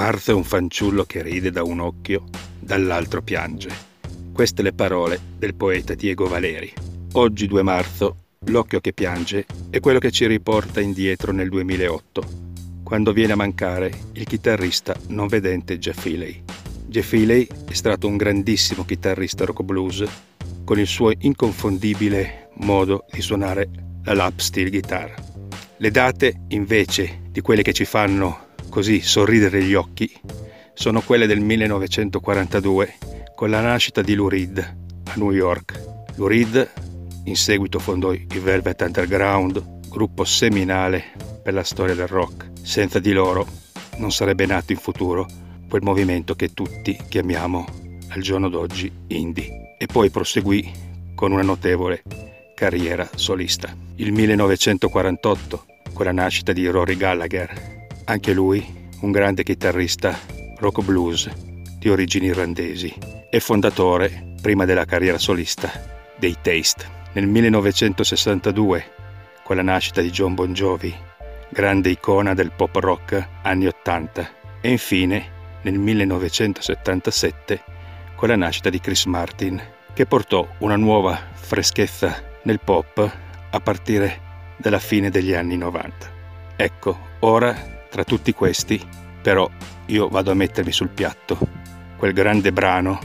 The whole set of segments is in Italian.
Marzo è un fanciullo che ride da un occhio, dall'altro piange. Queste le parole del poeta Diego Valeri. Oggi 2 marzo, l'occhio che piange è quello che ci riporta indietro nel 2008, quando viene a mancare il chitarrista non vedente Jeff Healey. Jeff Healey è stato un grandissimo chitarrista rock blues con il suo inconfondibile modo di suonare la lap steel guitar. Le date, invece, di quelle che ci fanno così sorridere gli occhi sono quelle del 1942 con la nascita di Lou Reed a New York. Lou Reed in seguito fondò i Velvet Underground, gruppo seminale per la storia del rock. Senza di loro non sarebbe nato in futuro quel movimento che tutti chiamiamo al giorno d'oggi indie. E poi proseguì con una notevole carriera solista. Il 1948 con la nascita di Rory Gallagher anche lui un grande chitarrista rock blues di origini irlandesi e fondatore, prima della carriera solista, dei Taste. Nel 1962, con la nascita di John Bon Jovi, grande icona del pop rock anni 80, e infine nel 1977 con la nascita di Chris Martin, che portò una nuova freschezza nel pop a partire dalla fine degli anni 90. Ecco, ora tra tutti questi, però, io vado a mettermi sul piatto quel grande brano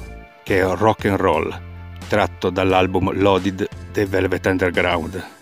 che è Rock and Roll, tratto dall'album Loaded dei Velvet Underground